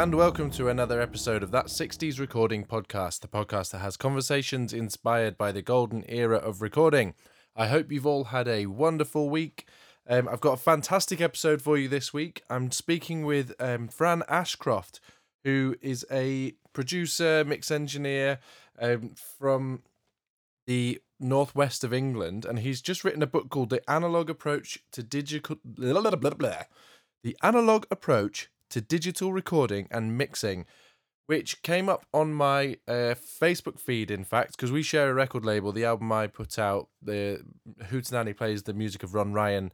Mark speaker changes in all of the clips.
Speaker 1: And welcome to another episode of That 60s Recording Podcast, the podcast that has conversations inspired by the golden era of recording. I hope you've all had a wonderful week. Um, I've got a fantastic episode for you this week. I'm speaking with um, Fran Ashcroft, who is a producer, mix engineer um, from the northwest of England, and he's just written a book called The Analog Approach to Digital. The Analog Approach to digital recording and mixing, which came up on my uh, Facebook feed, in fact, because we share a record label. The album I put out, the Hootenanny plays the music of Ron Ryan,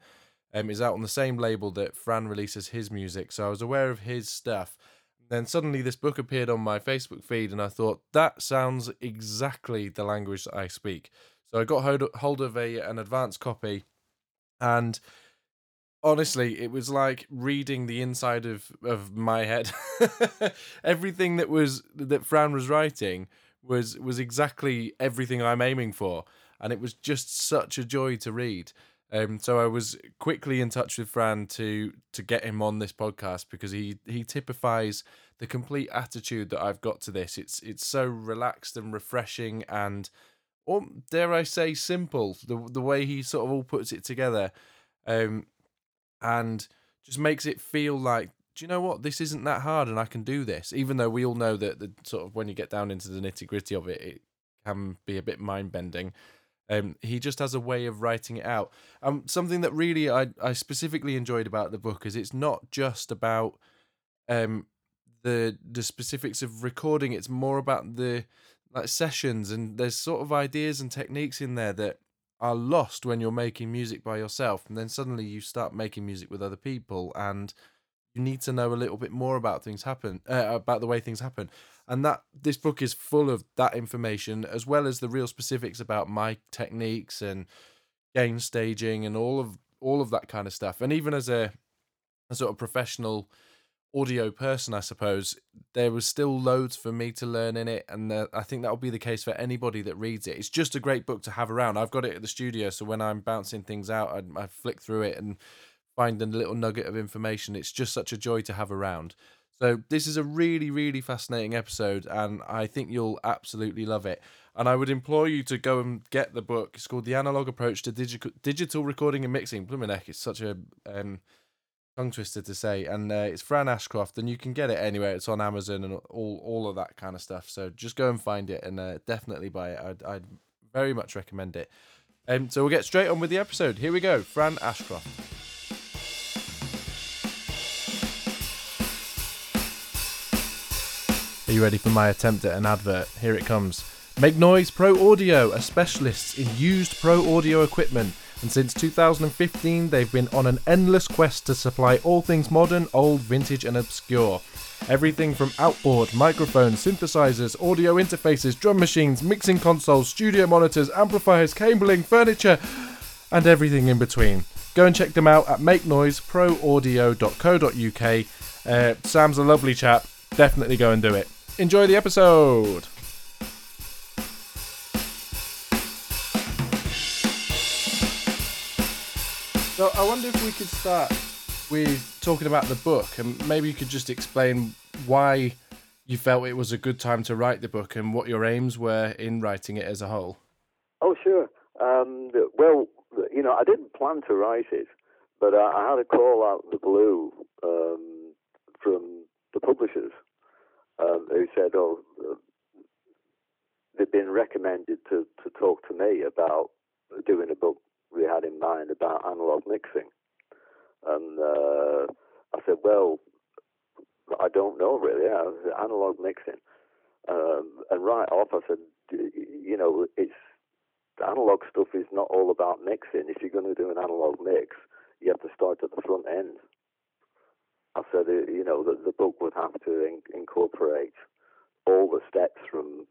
Speaker 1: um, is out on the same label that Fran releases his music. So I was aware of his stuff. Then suddenly this book appeared on my Facebook feed, and I thought that sounds exactly the language that I speak. So I got hold of a an advanced copy, and honestly, it was like reading the inside of of my head. everything that was that Fran was writing was was exactly everything I'm aiming for, and it was just such a joy to read. Um, so I was quickly in touch with Fran to to get him on this podcast because he he typifies the complete attitude that I've got to this. It's it's so relaxed and refreshing and or dare I say simple the the way he sort of all puts it together. Um, and just makes it feel like do you know what? This isn't that hard and i can do this. Even though we all know that the sort of when you get down into the nitty gritty of it it can be a bit mind bending um, he just has a way of writing it out. Um, something that really I, I specifically enjoyed about the book is it's not just about um, the the specifics of recording it's more about the like sessions and there's sort of ideas and techniques in there that are lost when you're making music by yourself and then suddenly you start making music with other people and you need to know a little bit more about things happen uh, about the way things happen. And that this book is full of that information as well as the real specifics about my techniques and gain staging and all of all of that kind of stuff. And even as a, a sort of professional audio person, I suppose, there was still loads for me to learn in it, and uh, I think that will be the case for anybody that reads it. It's just a great book to have around. I've got it at the studio, so when I'm bouncing things out, I, I flick through it and find a little nugget of information. It's just such a joy to have around. So this is a really, really fascinating episode, and I think you'll absolutely love it. And I would implore you to go and get the book. It's called The Analog Approach to Digital Digital Recording and Mixing. Blumeneck, it's such a um, tongue twister to say, and uh, it's Fran Ashcroft, and you can get it anywhere. It's on Amazon and all all of that kind of stuff. So just go and find it and uh, definitely buy it. I'd, I'd very much recommend it. Um, so we'll get straight on with the episode. Here we go, Fran Ashcroft. Are you ready for my attempt at an advert? Here it comes. Make Noise Pro Audio, a specialist in used pro audio equipment and since 2015 they've been on an endless quest to supply all things modern, old, vintage, and obscure. Everything from outboard, microphones, synthesizers, audio interfaces, drum machines, mixing consoles, studio monitors, amplifiers, cabling, furniture, and everything in between. Go and check them out at makenoiseproaudio.co.uk. Uh, Sam's a lovely chap. Definitely go and do it. Enjoy the episode! So I wonder if we could start with talking about the book, and maybe you could just explain why you felt it was a good time to write the book and what your aims were in writing it as a whole.
Speaker 2: Oh, sure. Um, well, you know, I didn't plan to write it, but I, had a call out of the blue um, from the publishers um, who said, "Oh, uh, they've been recommended to, to talk to me about doing a book we had in mind about analog mixing. And uh, I said, well, I don't know really. Yeah, analog mixing. Um, and right off, I said, you know, it's analog stuff is not all about mixing. If you're going to do an analog mix, you have to start at the front end. I said, uh, you know, the, the book would have to in, incorporate all the steps from,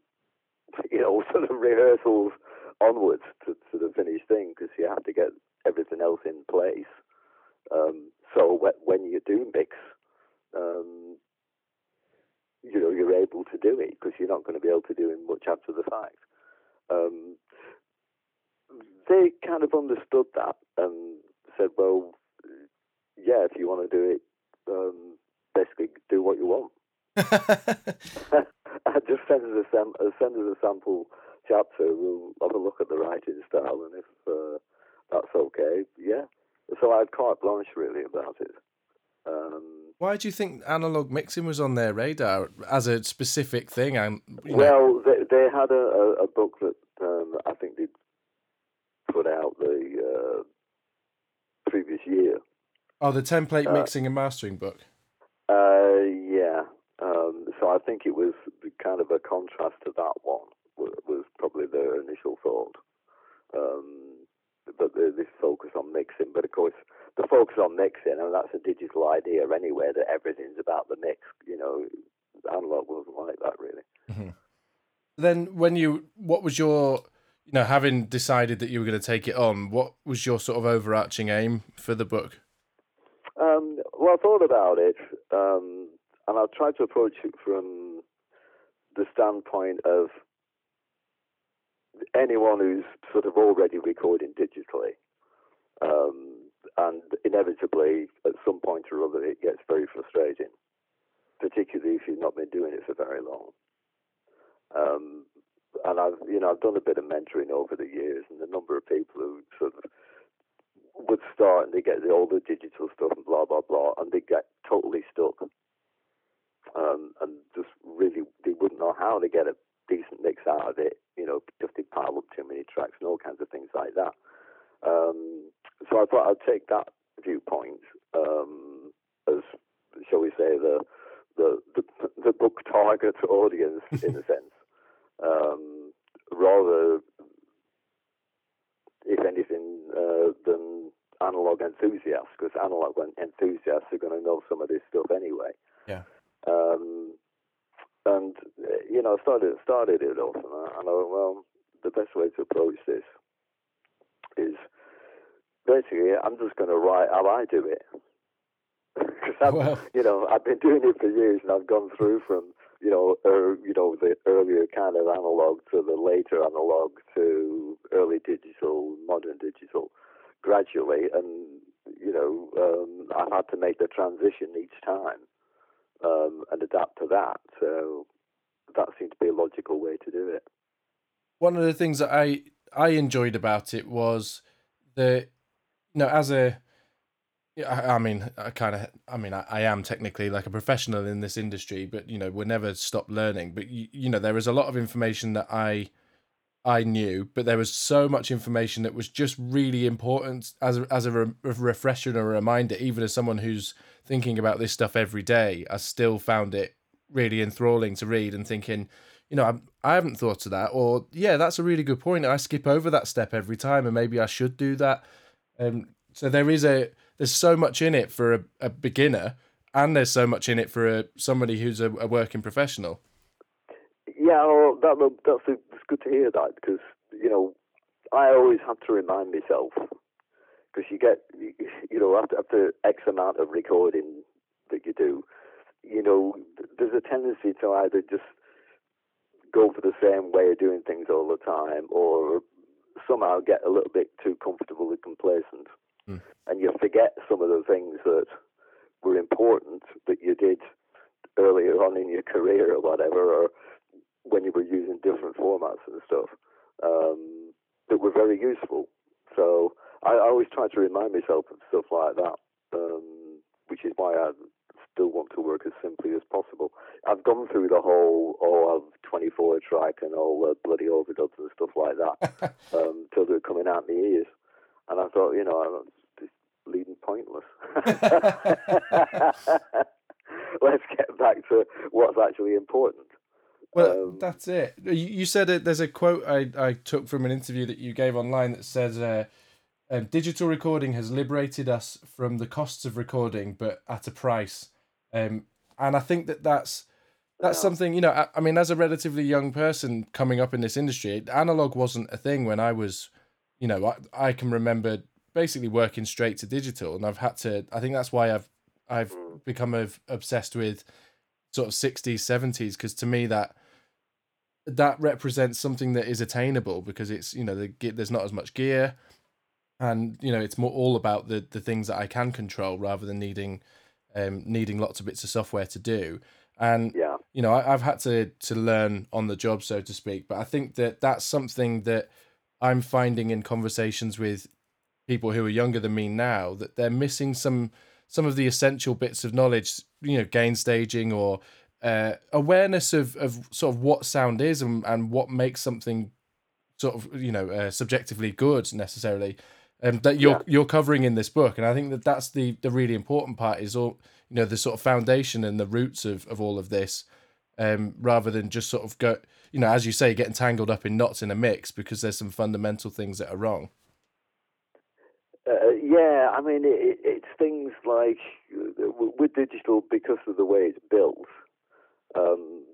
Speaker 2: you know, sort of rehearsals onwards to, to the finished thing because you have to get everything else in place. Um, so when you do mix, um, you know you're able to do it because you're not going to be able to do it much after the fact. Um, they kind of understood that and said, "Well, yeah, if you want to do it, um, basically do what you want. I just send us a sam- send us a sample chapter. We'll have a look at the writing style, and if uh, that's okay, yeah. So I had carte blanche really about it. Um,
Speaker 1: Why do you think analog mixing was on their radar as a specific thing? And
Speaker 2: well, they, they had a, a, a book that um, I think they put out the uh, previous year.
Speaker 1: Oh, the template uh, mixing and mastering book.
Speaker 2: Uh, yeah. Um, so I think it was kind of a contrast to that one. Was probably their initial thought. Um, but this focus on mixing. But of course, the focus on mixing, and that's a digital idea anyway, that everything's about the mix. You know, analog wasn't like that really.
Speaker 1: Mm-hmm. Then, when you, what was your, you know, having decided that you were going to take it on, what was your sort of overarching aim for the book?
Speaker 2: Um, well, I thought about it, um, and I tried to approach it from the standpoint of anyone who's sort of already recording digitally. Um, and inevitably, at some point or other, it gets very frustrating, particularly if you've not been doing it for very long. Um, and I've, you know, I've done a bit of mentoring over the years, and the number of people who sort of would start and they get the older digital stuff and blah blah blah, and they get totally stuck, um, and just really they wouldn't know how to get a decent mix out of it. You know, just they pile up too many tracks and all kinds of things like that. Um, so I thought I'd take that viewpoint um, as, shall we say, the the the, the book target audience in a sense, um, rather, if anything, uh, than analog enthusiasts, because analog enthusiasts are going to know some of this stuff anyway.
Speaker 1: Yeah.
Speaker 2: Um, and you know, started started it off, and I, and I well, the best way to approach this is basically I'm just going to write how I do it. Because well. you know, I've been doing it for years, and I've gone through from you know, er, you know, the earlier kind of analog to the later analog to early digital, modern digital, gradually, and you know, um, I've had to make the transition each time um, and adapt to that. So that seemed to be a logical way to do it.
Speaker 1: One of the things that I I enjoyed about it was the you know as a I, mean I kind of I mean I, I, am technically like a professional in this industry but you know we'll never stop learning. But you, you know there is a lot of information that I I knew but there was so much information that was just really important as a, as a, re- a refresher and a reminder even as someone who's thinking about this stuff every day I still found it really enthralling to read and thinking you know, I'm, I haven't thought of that, or yeah, that's a really good point. I skip over that step every time, and maybe I should do that. Um, so there is a there's so much in it for a, a beginner, and there's so much in it for a somebody who's a, a working professional.
Speaker 2: Yeah, well, that, that's it's good to hear that because you know I always have to remind myself because you get you know after after X amount of recording that you do, you know there's a tendency to either just go for the same way of doing things all the time, or somehow get a little bit too comfortable and complacent, mm. and you forget some of the things that were important that you did earlier on in your career or whatever, or when you were using different formats and stuff um, that were very useful. So I, I always try to remind myself of stuff like that, um, which is why I still want to work as simply as possible. I've gone through the whole oh 24 track and all the bloody overdubs and stuff like that um, till they're coming out my ears, and I thought, you know, it's leading pointless. Let's get back to what's actually important.
Speaker 1: Well, um, that's it. You, said it. There's a quote I, I took from an interview that you gave online that says, uh, um, "Digital recording has liberated us from the costs of recording, but at a price." Um, and I think that that's that's something you know. I, I, mean, as a relatively young person coming up in this industry, analog wasn't a thing when I was, you know, I, I can remember basically working straight to digital, and I've had to. I think that's why I've I've mm. become of, obsessed with sort of 60s 70s because to me that that represents something that is attainable because it's you know the, there's not as much gear and you know it's more all about the the things that I can control rather than needing um, needing lots of bits of software to do. And
Speaker 2: Yeah.
Speaker 1: You know, I, I've had to to learn on the job, so to speak. But I think that that's something that I'm finding in conversations with people who are younger than me now that they're missing some some of the essential bits of knowledge, you know, gain staging or uh, awareness of of sort of what sound is and, and what makes something sort of you know uh, subjectively good necessarily um, that you're
Speaker 2: Yeah.
Speaker 1: you're covering in this book and i think that that's the the really important part is all you know the sort of foundation and the roots of of all of this um rather than just sort of go you know as you say getting tangled up in knots in a mix because there's some fundamental things that are wrong
Speaker 2: Uh, yeah, I mean, it, it, it's things like uh, with digital because of the way it's built. Um,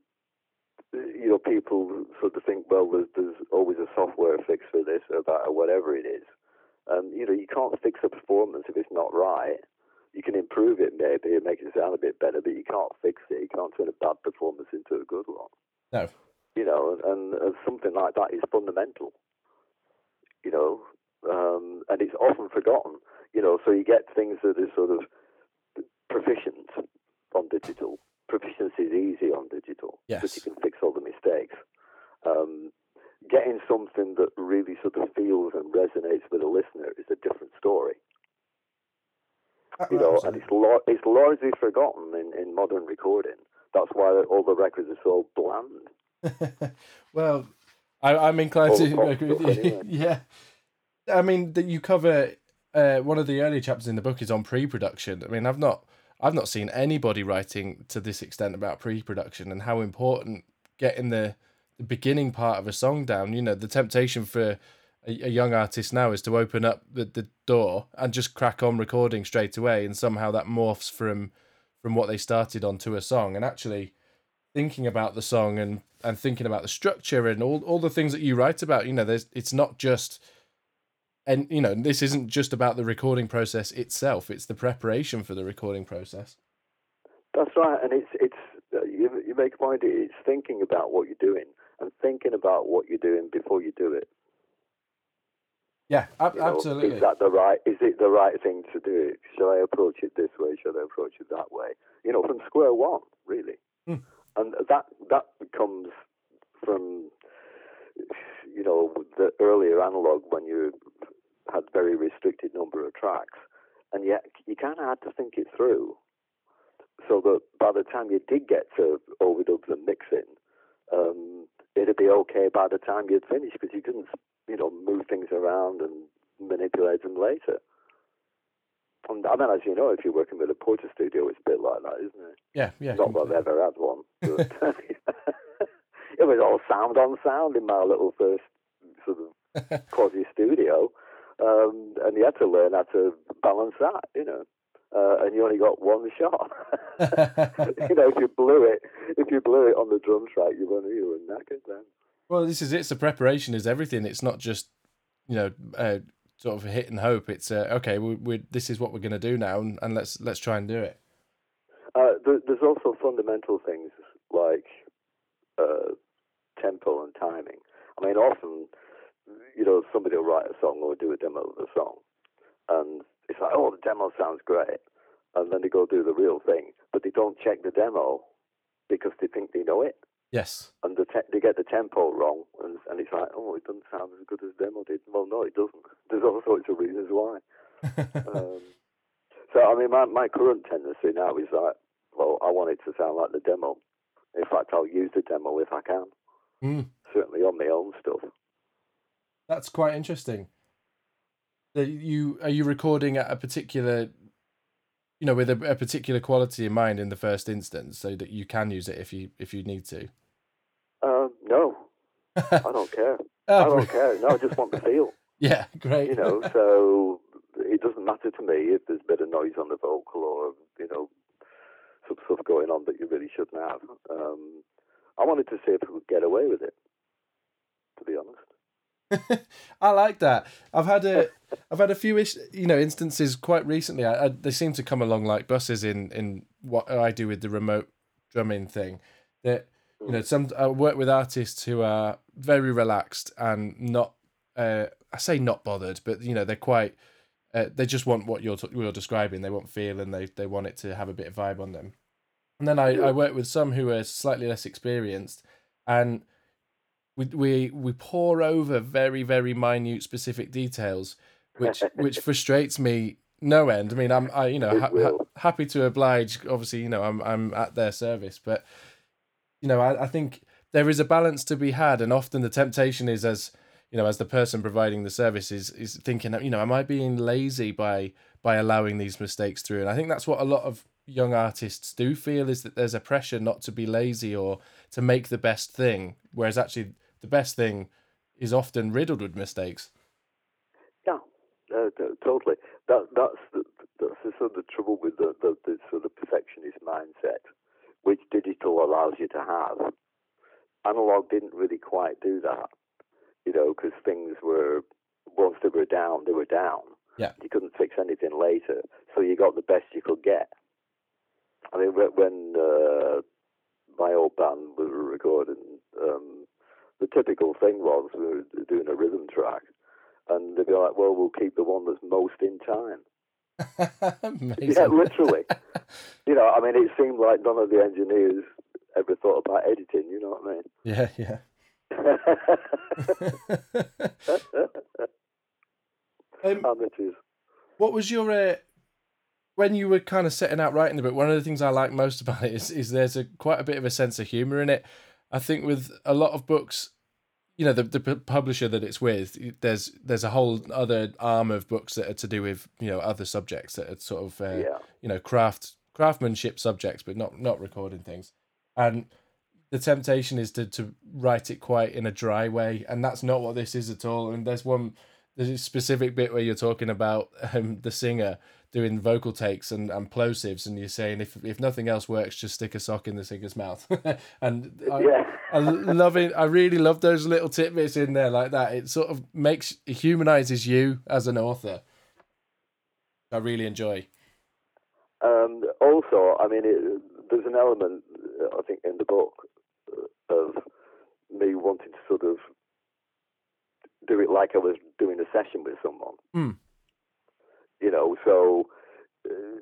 Speaker 2: you know, people sort of think, well, there's, there's always a software fix for this or that or whatever it is. Um, you know, you can't fix a performance if it's not right. You can improve it maybe and make it sound a bit better, but you can't fix it. You can't turn a bad performance into a good one.
Speaker 1: no
Speaker 2: You know, and, and something like that is fundamental. You know, um, and it's often forgotten. You know, so you get things that are sort of proficient on digital. Proficiency is easy on digital because
Speaker 1: Yes.
Speaker 2: you can fix all the mistakes. Um, getting something that really sort of feels and resonates with a listener is a different. You know, and it's lar- it's largely forgotten in, in modern recording. That's why all the records are so bland.
Speaker 1: well, I, I'm inclined
Speaker 2: All
Speaker 1: to agree with you.
Speaker 2: anyway.
Speaker 1: yeah, I mean that you cover uh, one of the early chapters in the book is on pre-production. I mean, I've not I've not seen anybody writing to this extent about pre-production and how important getting the the beginning part of a song down. You know, the temptation for a, a young artist now is to open up the, the door and just crack on recording straight away, and somehow that morphs from from what they started on to a song. And actually, thinking about the song and and thinking about the structure and all all the things that you write about, you know, there's it's not just and you know this isn't just about the recording process itself it's the preparation for the recording process
Speaker 2: That's right, and it's it's uh, you, you make a point. It's thinking about what you're doing and thinking about what you're doing before you do it.
Speaker 1: Yeah ab-
Speaker 2: You know,
Speaker 1: absolutely
Speaker 2: Is that the right? Is it the right thing to do? Should I approach it this way? Should I approach it that way? You know, from square one, really.
Speaker 1: Hmm.
Speaker 2: And that that comes from you know the earlier analog when you had very restricted number of tracks, and yet you kind of had to think it through, so that by the time you did get to overdubs and mixing, um, it'd be okay by the time you'd finished because you couldn't you know move things around and manipulate them later. And I mean, as you know, if you're working with a Portastudio, it's a bit like that, isn't it?
Speaker 1: yeah yeah
Speaker 2: Not that. I've ever had one. But it was all sound on sound in my little first sort of quasi studio, um, and you had to learn how to balance that, you know. Uh, and you only got one shot. you know, if you blew it, if you blew it on the drum track, you were you were knackered then.
Speaker 1: Well this is it. So preparation is everything. It's not just you know uh, sort of a hit and hope. It's uh, okay we, we this is what we're going to do now and, and let's let's try and do it.
Speaker 2: Uh, there, there's also fundamental things like uh, tempo and timing. I mean, often, you know, somebody will write a song or do a demo of a song, and it's like, oh, the demo sounds great, and then they go do the real thing, but they don't check the demo because they think they know it,
Speaker 1: yes
Speaker 2: and the te- they get the tempo wrong, and, and it's like, oh, it doesn't sound as good as the demo did. Well, no, it doesn't. There's all sorts of reasons why. Um, so, I mean, my, my current tendency now is that, well, I want it to sound like the demo. In fact, I'll use the demo if I can,
Speaker 1: Mm,
Speaker 2: certainly on my own stuff.
Speaker 1: that's quite interesting that you are you recording at a particular you know with a, a particular quality in mind in the first instance so that you can use it if you if you need to
Speaker 2: I don't care. I
Speaker 1: Oh,
Speaker 2: don't care. No, I just want the feel,
Speaker 1: yeah great
Speaker 2: you know. So it doesn't matter to me if there's a bit of noise on the vocal or, you know, some stuff going on that you really shouldn't have. Um, I wanted to see if we could get away with it, to be honest.
Speaker 1: I like that. I've had a, I've had a few, you know, instances quite recently. I, I, they seem to come along like buses in in what I do with the remote drumming thing. That you know, some I work with artists who are very relaxed and not, uh, I say not bothered, but you know, they're quite uh, they just want what you're t- you're describing. They want feel and they they want it to have a bit of vibe on them. And then I, I work with some who are slightly less experienced, and we we we pour over very very minute specific details, which which frustrates me no end. I mean, I'm I you know ha- ha- happy to oblige. Obviously, you know I'm I'm at their service, but you know I, I think there is a balance to be had, and often the temptation is as you know as the person providing the service is is thinking you know am I being lazy by by allowing these mistakes through, and I think that's what a lot of young artists do feel is that there's a pressure not to be lazy or to make the best thing, whereas actually the best thing is often riddled with mistakes.
Speaker 2: Yeah, totally. That that's the, that's the sort of trouble with the, the, the sort of perfectionist mindset, which digital allows you to have. Analog didn't really quite do that, you know, because things were once they were down, they were down.
Speaker 1: Yeah.
Speaker 2: You couldn't fix anything later, so you got the best you could get. I mean, when uh, my old band was recording, um, the typical thing was we were doing a rhythm track, and they'd be like, "Well, we'll keep the one that's most in time." Yeah, literally. you know, I mean, it seemed like none of the engineers ever thought about editing. You know what I mean?
Speaker 1: Yeah, yeah.
Speaker 2: um, Amateurs.
Speaker 1: What was your uh, when you were kind of setting out writing the book? One of the things I like most about it is is there's a quite a bit of a sense of humor in it. I think with a lot of books, you know, the the publisher that it's with, there's there's a whole other arm of books that are to do with you know other subjects that are sort of uh,
Speaker 2: yeah.
Speaker 1: you know craft craftsmanship subjects, but not not recording things. And the temptation is to to write it quite in a dry way, and that's not what this is at all. And there's one there's a specific bit where you're talking about um, the singer doing vocal takes and, and plosives and you're saying if if nothing else works just stick a sock in the singer's mouth and I,
Speaker 2: yeah.
Speaker 1: I love it I really love those little tidbits in there like that it sort of makes it humanizes you as an author I really enjoy
Speaker 2: um, also I mean it, there's an element I think in the book of me wanting to sort of do it like I was doing a session with someone.
Speaker 1: Mm.
Speaker 2: Know, so uh,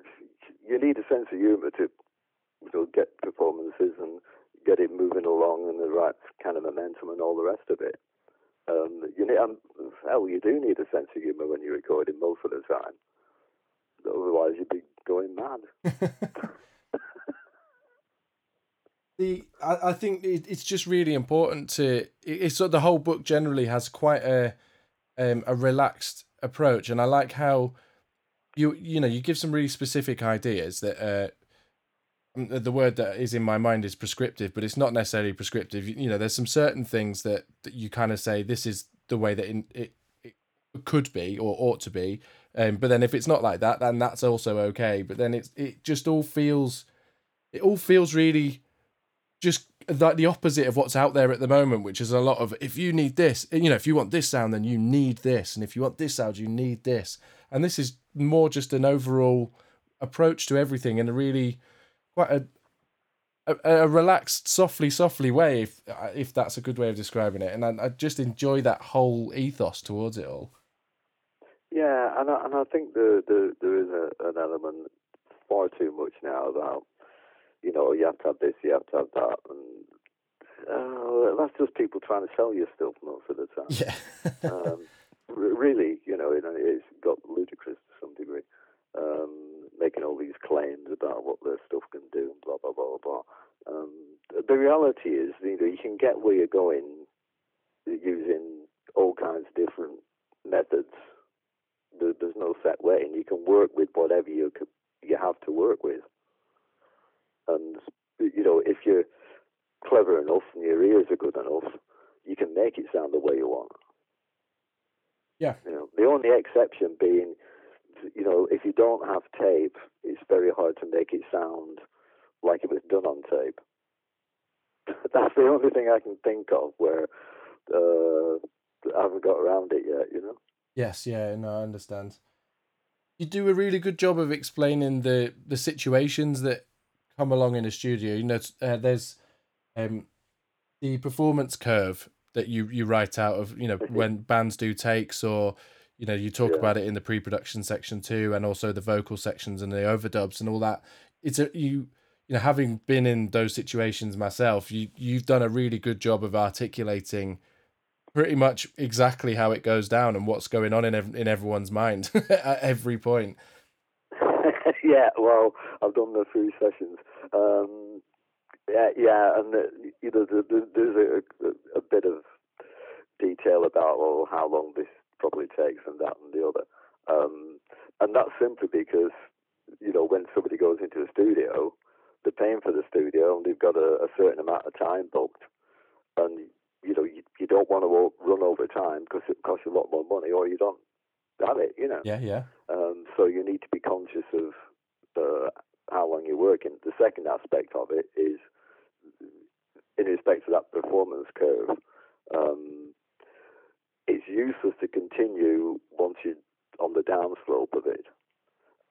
Speaker 2: you need a sense of humour to get performances and get it moving along and the right kind of momentum and all the rest of it. Um, you need, um, hell, you do need a sense of humour when you're recording most of the time. Otherwise, you'd be going mad.
Speaker 1: the I, I think it, it's just really important to it's sort of the whole book generally has quite a um, a relaxed approach and I like how you you know you give some really specific ideas that uh the word that is in my mind is prescriptive but it's not necessarily prescriptive you, you know there's some certain things that, that you kind of say this is the way that in, it, it could be or ought to be um but then if it's not like that then that's also okay but then it's it just all feels it all feels really just like the opposite of what's out there at the moment, which is a lot of if you need this, you know, if you want this sound, then you need this, and if you want this sound, you need this. And this is more just an overall approach to everything in a really quite a a, a relaxed, softly, softly way, if if that's a good way of describing it. And I, I just enjoy that whole ethos towards it all.
Speaker 2: Yeah, and I, and I think the, the there is a, an element far too much now about you know, you have to have this, you have to have that, and uh, that's just people trying to sell you stuff most of the time.
Speaker 1: Yeah.
Speaker 2: um, really, you know, it's got ludicrous some degree, um, making all these claims about what their stuff can do, and blah blah blah blah. Um, the reality is, you know, you can get where you're going using all kinds of different methods. There's no set way, and you can work with whatever you you have to work with. And you know, if you're clever enough and your ears are good enough, you can make it sound the way you want.
Speaker 1: Yeah.
Speaker 2: You know, the only exception being, you know, if you don't have tape, it's very hard to make it sound like it was done on tape. That's the only thing I can think of where uh, I haven't got around it yet. You know.
Speaker 1: Yes. Yeah. No, I understand. You do a really good job of explaining the the situations that come along in a studio. You know, uh, there's um, the performance curve that you you write out of you know when bands do takes or You know, you talk
Speaker 2: Yeah.
Speaker 1: about it in the pre-production section too, and also the vocal sections and the overdubs and all that. It's a you you know having been in those situations myself, you you've done a really good job of articulating pretty much exactly how it goes down and what's going on in ev- in everyone's mind at every point.
Speaker 2: yeah, well, I've done the three sessions. Um, yeah, yeah, and uh, you know, the, the, there's a, a, a bit of detail about well, how long this probably takes and that and the other, um, and that's simply because you know when somebody goes into a studio, they're paying for the studio and they've got a, a certain amount of time booked, and you know you, you don't want to run over time because it costs you a lot more money, or you don't have it, you know.
Speaker 1: Yeah, yeah.
Speaker 2: Um, so you need to be conscious of uh, how long you're working. The second aspect of it is in respect to that performance curve. Um, it's useless to continue once you're on the downslope of it,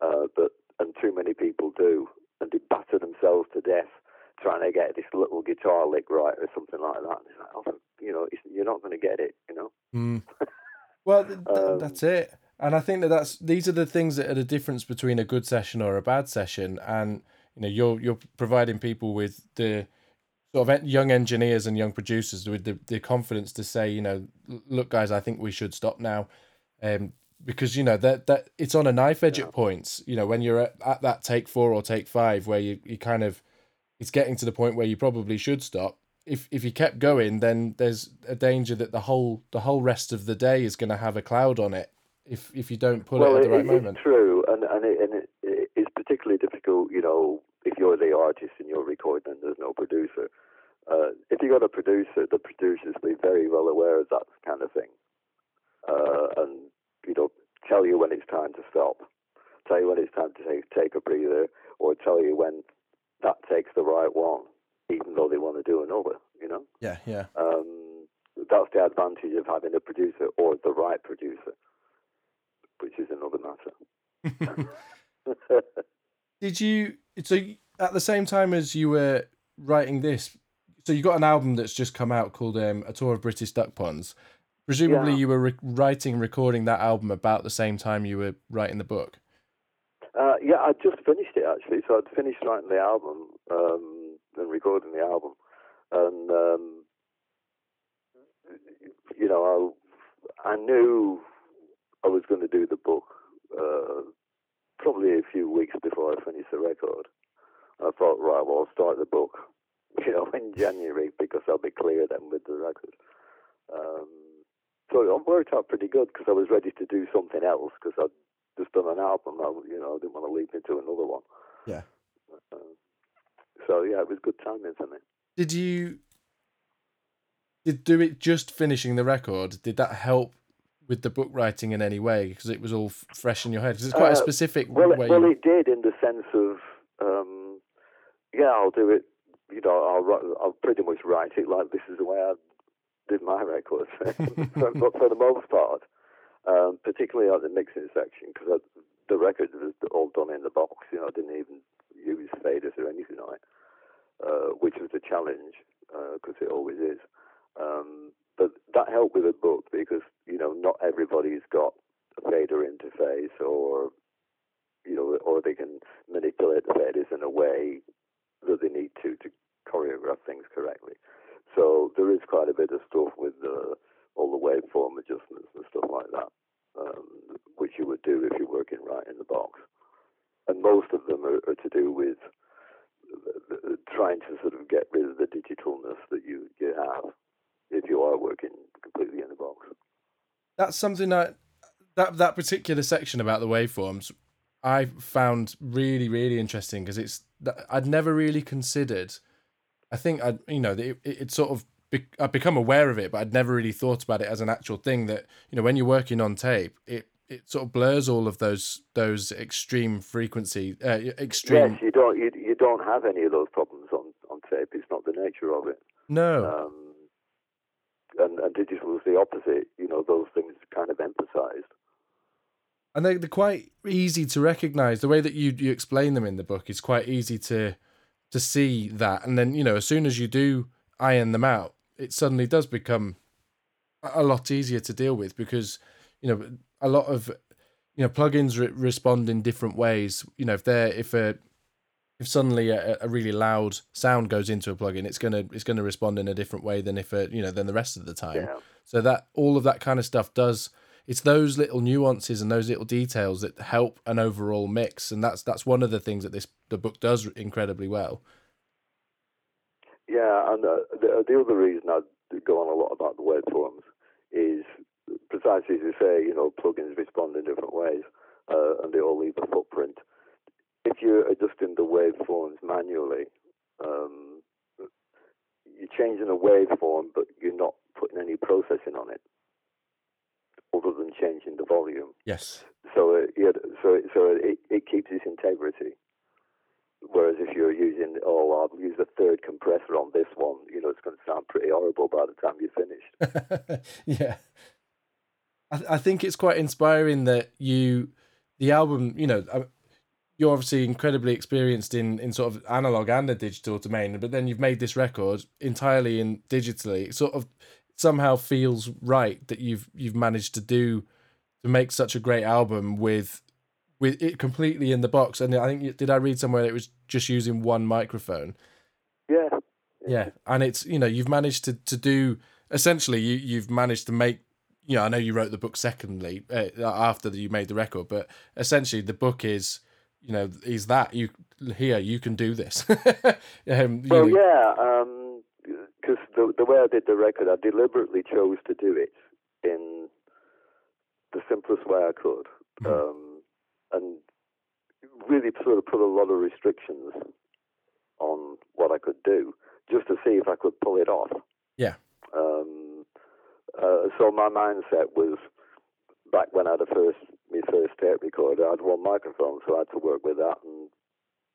Speaker 2: uh, but and too many people do, and they batter themselves to death trying to get this little right or something like that. Like, oh, you know, you're not going to get it. You know.
Speaker 1: Mm. Well, th-
Speaker 2: Um,
Speaker 1: that's it. And I think that that's these are the things that are the difference between a good session or a bad session. And you know, you're you're providing people with the sort of young engineers and young producers with the, the confidence to say, you know, look, guys, I think we should stop now, um, because you know that that it's on a knife edge at points. You know, when you're at, at that take four or take five, where you you kind of it's getting to the point where you probably should stop. If if you kept going, then there's a danger that the whole the whole rest of the day is going to have a cloud on it. If if you don't pull
Speaker 2: well,
Speaker 1: it at the right
Speaker 2: it-
Speaker 1: moment.
Speaker 2: it's true, and and, it, and it, it- it's particularly difficult, you know, if you're the artist and you're recording and there's no producer. Uh, if you got a producer, the producers will be very well aware of that kind of thing, uh, and you know, tell you when it's time to stop, tell you when it's time to take take a breather, or tell you when that takes the right one, even though they want to do another. You know.
Speaker 1: Yeah, yeah.
Speaker 2: Um, that's the advantage of having a producer or the right producer, which is another matter.
Speaker 1: Did you so at the same time as you were writing this? So you got an album that's just come out called um, "A Tour of British Duck Ponds." Presumably,
Speaker 2: Yeah.
Speaker 1: you were re- writing, recording that album about the same time you were writing the book.
Speaker 2: Yeah, I just finished it actually. So I'd finished writing the album um, and recording the album, and um, you know, I, I knew I was going to do the book uh, probably a few weeks before I finished the record. I thought, right, well, I'll start the book, you know, in January because I'll be clear then with the record. Um, so it worked out pretty good because I was ready to do something else because I'd just done an album. I, you know, I didn't want to leap into another one.
Speaker 1: Yeah.
Speaker 2: Uh, so yeah, it was good timing for me.
Speaker 1: Did you did do it just finishing the record? Did that help with the book writing in any way? Because it was all f- fresh in your head. Because it's quite a
Speaker 2: Uh,
Speaker 1: specific
Speaker 2: Well,
Speaker 1: way.
Speaker 2: it, well,
Speaker 1: you-
Speaker 2: it did in the sense of, um, yeah, I'll do it. You know, I'll write, I'll pretty much write it like this is the way I did my records, for, but for the most part, um, particularly at the mixing section, because the record was all done in the box. You know, I didn't even use faders or anything like, it, uh, which was a challenge because it always is. Um, but that helped with the book because you know not everybody's got a fader interface or you know, or they can manipulate the faders in a way that they need to to choreograph things correctly. So there is quite a bit of stuff with uh, all the waveform adjustments and stuff like that, um, which you would do if you're working right in the box. And most of them are, are to do with trying to sort of get rid of the digitalness that you, you have if you are working completely in the box.
Speaker 1: that's something that that that particular section about the waveforms I found really really interesting because it's I'd never really considered. I think I you know it, it, it sort of be, I've become aware of it, but I'd never really thought about it as an actual thing. That you know when you're working on tape, it it sort of blurs all of those those extreme frequency uh, extreme.
Speaker 2: Yes, you don't you, you don't have any of those problems on, on tape. It's not the nature of it.
Speaker 1: No,
Speaker 2: Um, and, and digital is the opposite. You know, those things kind of emphasized.
Speaker 1: and they, they're quite easy to recognize the way that you you explain them in the book is quite easy to to see that and then you know as soon as you do iron them out it suddenly does become a a lot easier to deal with because you know a lot of you know plugins re- respond in different ways. You know if they're if a if suddenly a, a really loud sound goes into a plugin, it's gonna it's gonna respond in a different way than if it you know than the rest of the time.
Speaker 2: Yeah.
Speaker 1: So that all of that kind of stuff does it's those little nuances and those little details that help an overall mix, and that's that's one of the things that this the book does incredibly well.
Speaker 2: Yeah, and uh, the, the other reason I go on a lot about the waveforms is precisely as you say, you know, plugins respond in different ways, uh, and they all leave a footprint. If you're adjusting the waveforms manually, um, you're changing a waveform, but you're not putting any processing on it, other than changing the volume.
Speaker 1: Yes.
Speaker 2: So, it, yeah, so so it, it keeps its integrity. Whereas if you're using, oh, I'll use a third compressor on this one, you know, it's going to sound pretty horrible by the time you're finished.
Speaker 1: yeah. I, I think it's quite inspiring that you, the album, you know, uh, you're obviously incredibly experienced in, in sort of analog and the digital domain, but then you've made this record entirely in digitally. It sort of somehow feels right that you've you've managed to do to make such a great album with with it completely in the box. And I think did I read somewhere it was just using one microphone.
Speaker 2: Yeah.
Speaker 1: Yeah, and it's you know you've managed to to do essentially you you've managed to make you know I know you wrote the book secondly uh, after you made the record, but essentially the book is you know is that you here you can do this.
Speaker 2: um, well, know. yeah, because um, the the way I did the record, I deliberately chose to do it in the simplest way I could. Mm. Um, and really sort of put a lot of restrictions on what I could do just to see if I could pull it off.
Speaker 1: Yeah.
Speaker 2: Um, uh, so my mindset was back when I had a first my first tape recorder, I had one microphone, so I had to work with that, and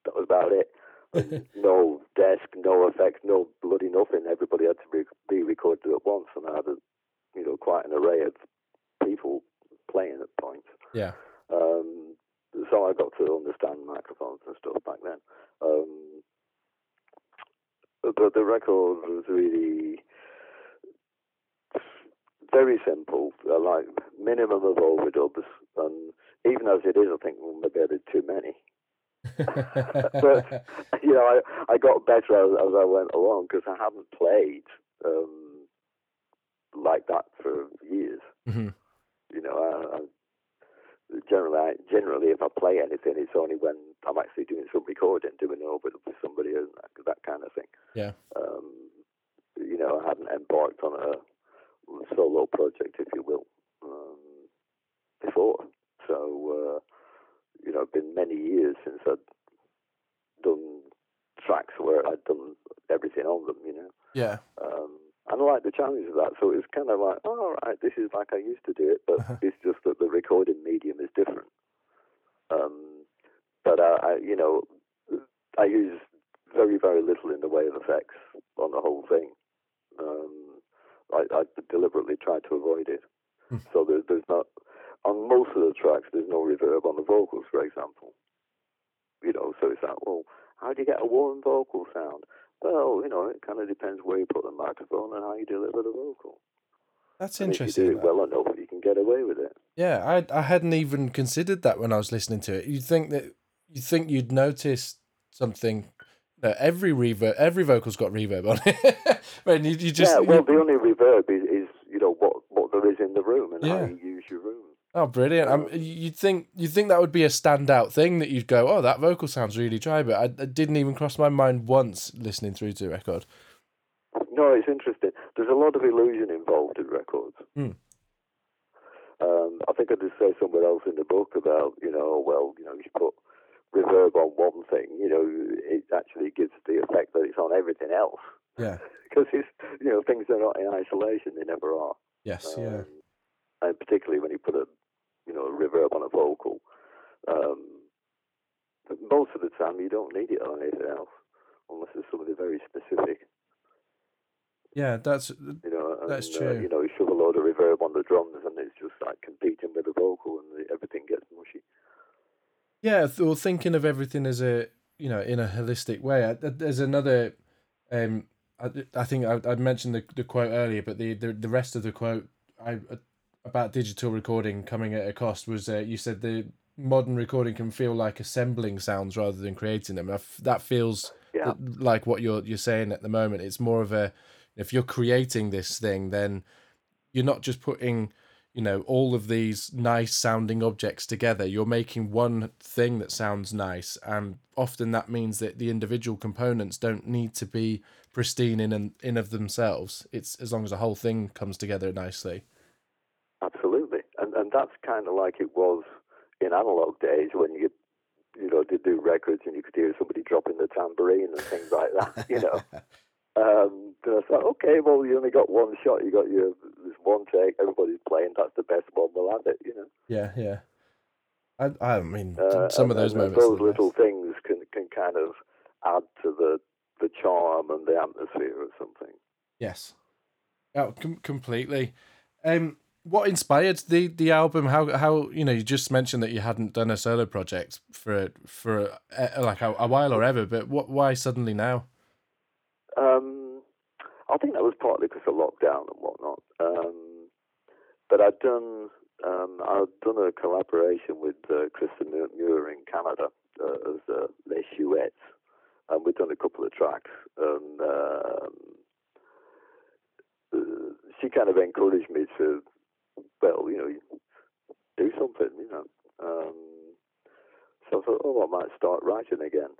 Speaker 2: that was about it. no desk, no effects, no bloody nothing. Everybody had to be, be recorded at once, and I had a, you know quite an array of people playing at points.
Speaker 1: Yeah.
Speaker 2: Um, so I got to understand microphones and stuff back then. Um, but the record was really very simple, uh, like minimum of overdubs, and even as it is, I think well, maybe I did too many. but you know, I, I got better as, as I went along because I haven't played um, like that for years.
Speaker 1: Mm-hmm.
Speaker 2: You know, I, I generally, generally, if I play anything, it's only when I'm actually doing some recording, doing it over with somebody, and that, that kind of thing.
Speaker 1: Yeah.
Speaker 2: Um, you know, I hadn't embarked on a solo project, if you will, um, before. So, uh, you know, it's been many years since I'd done tracks where I'd done everything on them. You know.
Speaker 1: Yeah.
Speaker 2: Um, and I like the challenge of that. So it's kind of like, oh, all right, this is like I used to do it, but uh-huh. it's just that the recording medium is different. Um, but I, I, you know, I use very, very little in the way of effects on the whole thing. Um, I, I deliberately try to avoid it.
Speaker 1: Hmm.
Speaker 2: So there, there's not, on most of the tracks, there's no reverb on the vocals, for example. You know, so it's like, well, how do you get a warm vocal sound? Well, you know, it kind of depends where you put the microphone and how you deliver the vocal.
Speaker 1: That's
Speaker 2: and
Speaker 1: interesting.
Speaker 2: If you do it well enough, you can get away with it.
Speaker 1: Yeah, I I hadn't even considered that when I was listening to it. You'd think that you think you'd notice something. No, every reverb, every vocal's got reverb on it. when you, you just
Speaker 2: yeah, well,
Speaker 1: you,
Speaker 2: the only reverb is, is you know what what there is in the room and
Speaker 1: Yeah.
Speaker 2: how you use your room.
Speaker 1: Oh, brilliant! Um, you'd think you'd think that would be a standout thing that you'd go, oh, that vocal sounds really dry, but I, it didn't even cross my mind once listening through to the record.
Speaker 2: No, it's interesting. There's a lot of illusion involved in records.
Speaker 1: Hmm.
Speaker 2: Um, I think I did say somewhere else in the book about you know, well, you know, you put reverb on one thing, you know, it actually gives the effect that it's on everything else.
Speaker 1: Yeah.
Speaker 2: Because it's you know things are not in isolation; they never are.
Speaker 1: Yes.
Speaker 2: Um,
Speaker 1: yeah.
Speaker 2: And particularly when you put a you know, a reverb on a vocal. Um, most of the time, you don't need it on anything else, unless it's something very specific.
Speaker 1: Yeah, that's
Speaker 2: you know, and,
Speaker 1: that's
Speaker 2: uh,
Speaker 1: true.
Speaker 2: you know, you shove a load of reverb on the drums, and it's just like competing with the vocal, and the, everything gets mushy.
Speaker 1: Yeah, or thinking of everything as a you know in a holistic way. There's another. Um, I, I think I, I mentioned the, the quote earlier, but the, the the rest of the quote I about digital recording coming at a cost was uh, you said the modern recording can feel like assembling sounds rather than creating them. That feels
Speaker 2: yeah.
Speaker 1: like what you're you're saying at the moment. It's more of a if you're creating this thing, then you're not just putting you know all of these nice sounding objects together. You're making one thing that sounds nice and often that means that the individual components don't need to be pristine in and in of themselves. It's as long as the whole thing comes together nicely.
Speaker 2: Absolutely. And and that's kind of like it was in analog days when you you know did do records and you could hear somebody dropping the tambourine and things like that you know Um, then I thought, okay, well, you only got one shot. You got your this one take. Everybody's playing. That's the best one. We'll have it. You know.
Speaker 1: Yeah, yeah. I, I mean, uh, some of those moments.
Speaker 2: those little things can can kind of add to the the charm and the atmosphere of something.
Speaker 1: Yes. Oh, com- completely. Um, what inspired the the album? How how you know you just mentioned that you hadn't done a solo project for for a, like a, a while or ever, but what why suddenly now?
Speaker 2: Um, I think that was partly because of lockdown and whatnot. Um, but I'd done um, I'd done a collaboration with uh, Kristen Muir in Canada uh, as uh, Les Chouettes, and we'd done a couple of tracks. And um, uh, she kind of encouraged me to, well, you know, do something, you know. Um, so I thought, oh, I might start writing again.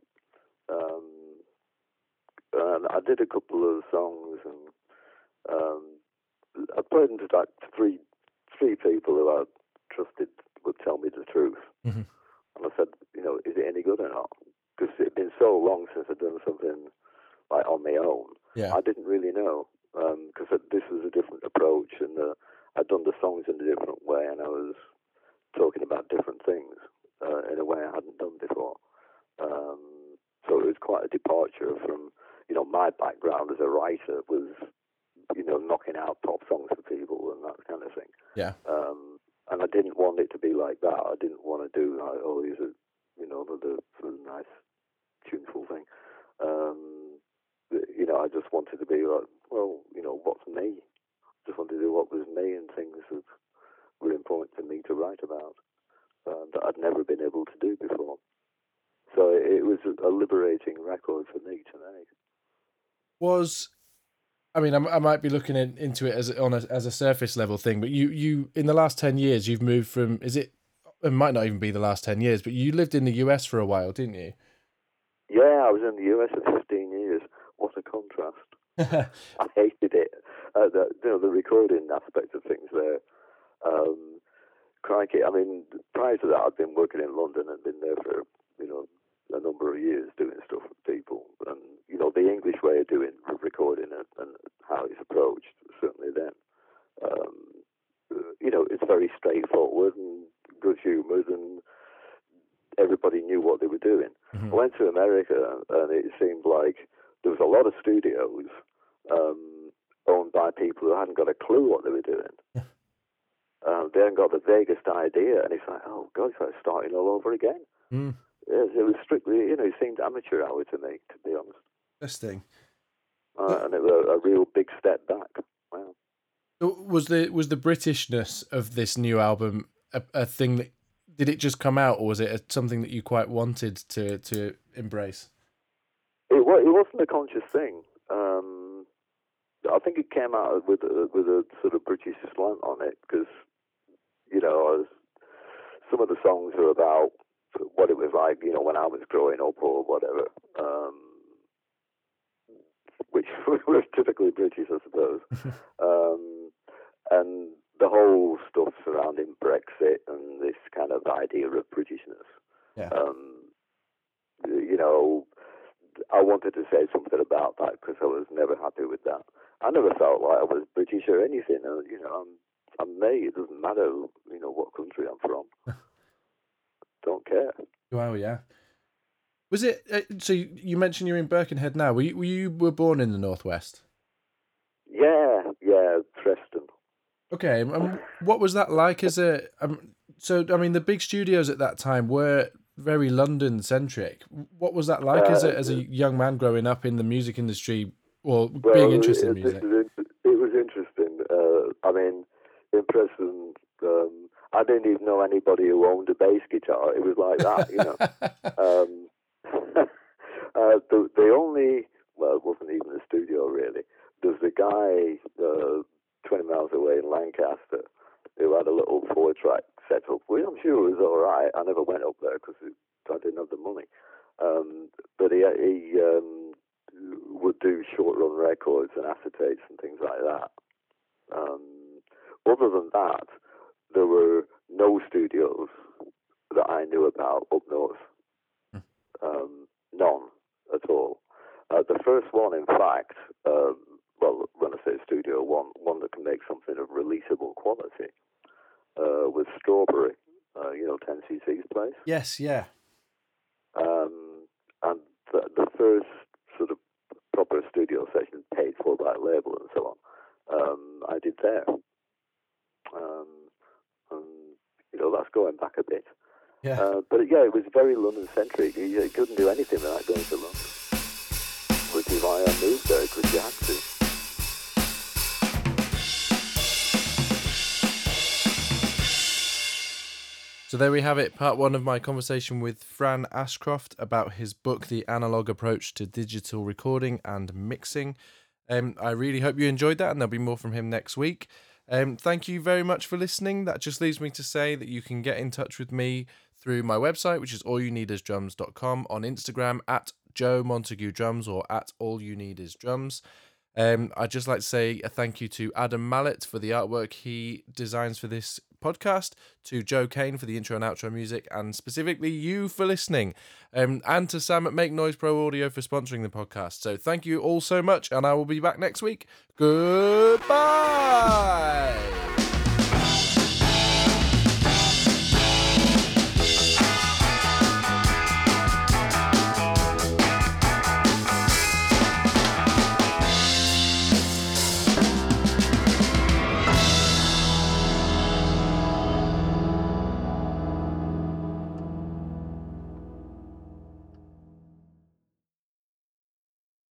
Speaker 2: I did a couple of songs, and um, I played them to like three three people who I trusted would tell me the truth.
Speaker 1: Mm-hmm.
Speaker 2: And I said, you know, is it any good or not? Because it'd been so long since I'd done something like on my own.
Speaker 1: Yeah.
Speaker 2: I didn't really know because um, this was a different approach, and uh, I'd done the songs in a different way, and I was talking about different things uh, in a way I hadn't done before. Um, so it was quite a departure from you know, my background as a writer was, you know, knocking out pop songs for people and that kind of thing.
Speaker 1: Yeah.
Speaker 2: Um, and I didn't want it to be like that. I didn't want to do like, oh, here's a, you know, the, the nice, tuneful thing. Um, you know, I just wanted to be like, well, you know, what's me? Just wanted to do what was me and things that were important to me to write about uh, that I'd never been able to do before. So it was a liberating record for me to make
Speaker 1: was I mean, I, I might be looking in, into it as on a, as a surface level thing, but you you in the last ten years you've moved from is it it might not even be the last ten years, but you lived in the US for a while, didn't you?
Speaker 2: Yeah, I was in the US for fifteen years. What a contrast! I hated it. Uh, the you know the recording aspect of things there. Um, crikey! I mean, prior to that, I'd been working in London and been there for you know a number of years doing stuff with people, and you know the English way of doing recording and, and how it's approached. Certainly, then, um, you know, it's very straightforward and good humoured, and everybody knew what they were doing.
Speaker 1: Mm-hmm.
Speaker 2: I went to America, and it seemed like there was a lot of studios um, owned by people who hadn't got a clue what they were doing. um, they hadn't got the vaguest idea, and it's like, oh God, it's like starting all over again.
Speaker 1: Mm
Speaker 2: it was strictly, you know, it seemed amateur hour to me, to be honest.
Speaker 1: Interesting.
Speaker 2: Uh, and it was a, a real big step back. Wow.
Speaker 1: Was the was the Britishness of this new album a, a thing that did it just come out, or was it a, something that you quite wanted to to embrace?
Speaker 2: It, it wasn't a conscious thing. Um, I think it came out with a, with a sort of British slant on it because you know was, some of the songs are about what it was like, you know, when I was growing up or whatever, um, which was typically British, I suppose. um, and the whole stuff surrounding Brexit and this kind of idea of Britishness.
Speaker 1: Yeah.
Speaker 2: Um, you know, I wanted to say something about that because I was never happy with that. I never felt like I was British or anything. You know, I'm I'm me. It doesn't matter, you know, what country I'm from. don't care.
Speaker 1: Wow, yeah. Was it uh, so? You mentioned you're in Birkenhead now. Were you, were you were born in the northwest?
Speaker 2: Yeah, yeah, Preston.
Speaker 1: Okay, um, what was that like as a? Um, so I mean, the big studios at that time were very London centric. What was that like uh, as a as a young man growing up in the music industry or
Speaker 2: well,
Speaker 1: being interested
Speaker 2: it,
Speaker 1: in music?
Speaker 2: It, it was interesting. Uh, I mean, in Preston, I didn't even know anybody who owned a bass guitar. It was like that, you know. um, uh, the the only well, it wasn't even a studio really. There's a guy uh, 20 miles away in Lancaster who had a little four track setup, which I'm sure was all right. I never went up there because I didn't have the money. Um, but he, he um, would do short run records and acetates and things like that. Um, other than that, there were no studios that I knew about up north. Hmm. Um, none at all. Uh, the first one, in fact, um, well, when I say studio, one one that can make something of releasable quality, uh, was Strawberry. Uh, you know, 10cc's place.
Speaker 1: Yes, yeah. So there we have it, part one of my conversation with Fran Ashcroft about his book, The Analog Approach to Digital Recording and Mixing. Um, I really hope you enjoyed that, and there'll be more from him next week. Um, thank you very much for listening. That just leaves me to say that you can get in touch with me through my website, which is allyouneedisdrums.com, on Instagram at Joe Montague Drums or at All You Need Is Drums. Um, I'd just like to say a thank you to Adam Mallet for the artwork he designs for this podcast, to Joe Kane for the intro and outro music, and specifically you for listening, um, and to Sam at Make Noise Pro Audio for sponsoring the podcast. So thank you all so much, and I will be back next week. Goodbye.